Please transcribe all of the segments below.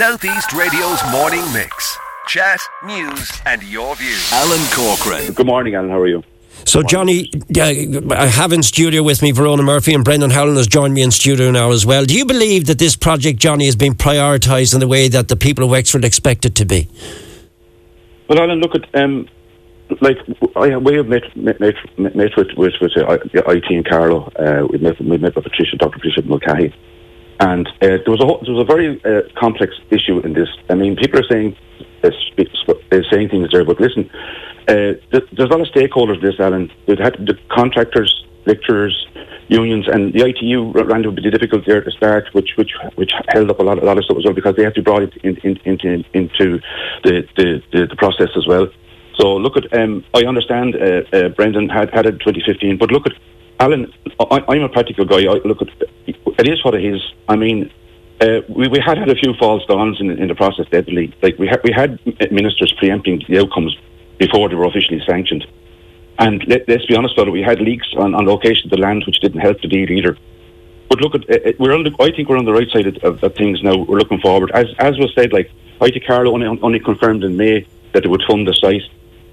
Southeast Radio's morning mix. Chat, news, and your views. Alan Corcoran. Good morning, Alan. How are you? So, Johnny, uh, I have in studio with me Verona Murphy and Brendan Howlin has joined me in studio now as well. Do you believe that this project, Johnny, is being prioritised in the way that the people of Wexford expect it to be? Well, Alan, look at um, like I we have met met, met, met with with, with uh, IT and Carlow. Uh, we met we met with Patricia, Dr. Patricia Mulcahy, and uh, there was a there was a very uh, complex issue in this. I mean, people are saying uh, uh saying things there, but listen, uh, there's a lot of stakeholders. in This, Alan, we've had the contractors, lecturers, unions, and the ITU ran into the difficult there at the start, which which which held up a lot a lot of stuff as well because they had to be brought in, in, into into the, the, the, the process as well. So look at, um, I understand uh, Brendan had had it 2015, but look at Alan. I, am a practical guy. I look at it is what it is. I mean, uh, we, we had had a few false dawns in, in the process. Deadly, like we had we had ministers preempting the outcomes before they were officially sanctioned. And let, us be honest about it, we had leaks on, on location of the land, which didn't help the deal either. But look, at uh, uh, we're on the, I think we're on the right side of, of, of, things now. We're looking forward. As as was said, like IT Carlow only, only confirmed in May that they would fund the site.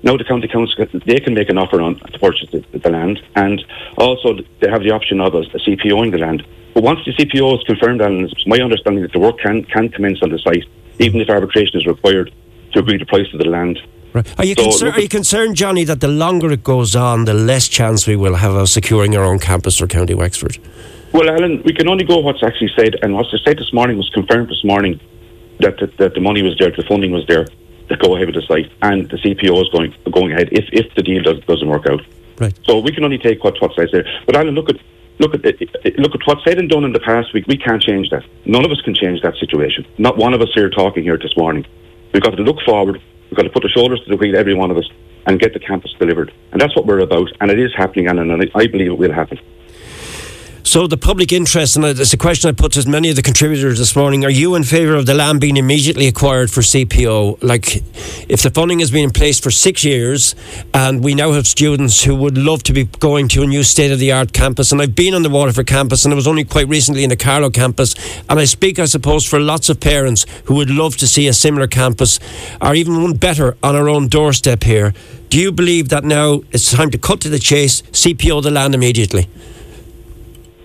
Now the county council they can make an offer on to purchase the, the land, and also they have the option of a, a CPO in the land. But once the CPO is confirmed, and it's my understanding that the work can can commence on the site, even if arbitration is required to agree the price of the land. Right. Are you, so concer- are you concerned, Johnny, that the longer it goes on, the less chance we will have of securing our own campus for County Wexford? Well, Alan, we can only go what's actually said, and what's said this morning was confirmed this morning that, that, that the money was there, the funding was there to go ahead with the site, and the CPO is going going ahead if, if the deal does, doesn't work out. Right. So we can only take what what's said there. But Alan, look at look at look at what's said and done in the past week. We can't change that. None of us can change that situation. Not one of us here talking here this morning. We've got to look forward. We've got to put the shoulders to the wheel, every one of us, and get the campus delivered. And that's what we're about. And it is happening, Alan, and I believe it will happen. So the public interest, and it's a question I put to many of the contributors this morning. Are you in favour of the land being immediately acquired for CPO? Like, if the funding has been in place for six years, and we now have students who would love to be going to a new state of the art campus, and I've been on the Waterford campus, and I was only quite recently in the Carlow campus, and I speak, I suppose, for lots of parents who would love to see a similar campus, or even one better on our own doorstep here. Do you believe that now it's time to cut to the chase, CPO the land immediately?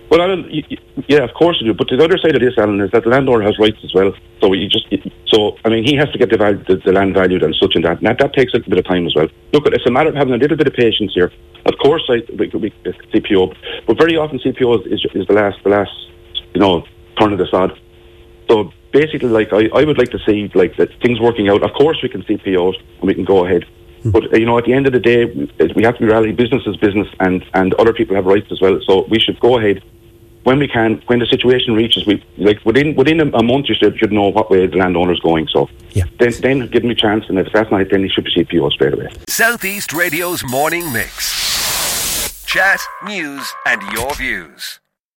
Well, Alan, yeah, of course you do. But the other side of this, Alan, is that the landlord has rights as well. So you just, so I mean, he has to get the, value, the, the land valued and such and that. And that, that takes a little bit of time as well. Look, it's a matter of having a little bit of patience here. Of course, I, we, we, CPO, but very often CPO is, is the last, the last, you know, turn of the sod. So basically, like I, I would like to see like that things working out. Of course, we can CPO and we can go ahead. But uh, you know, at the end of the day, we have to be rally. Business is business, and and other people have rights as well. So we should go ahead when we can, when the situation reaches, we like within within a, a month, you should, should know what way the landowner's going. So, yeah. then then give me a chance, and if that's not, it, then he should be CPO straight away. Southeast Radio's morning mix, chat, news, and your views.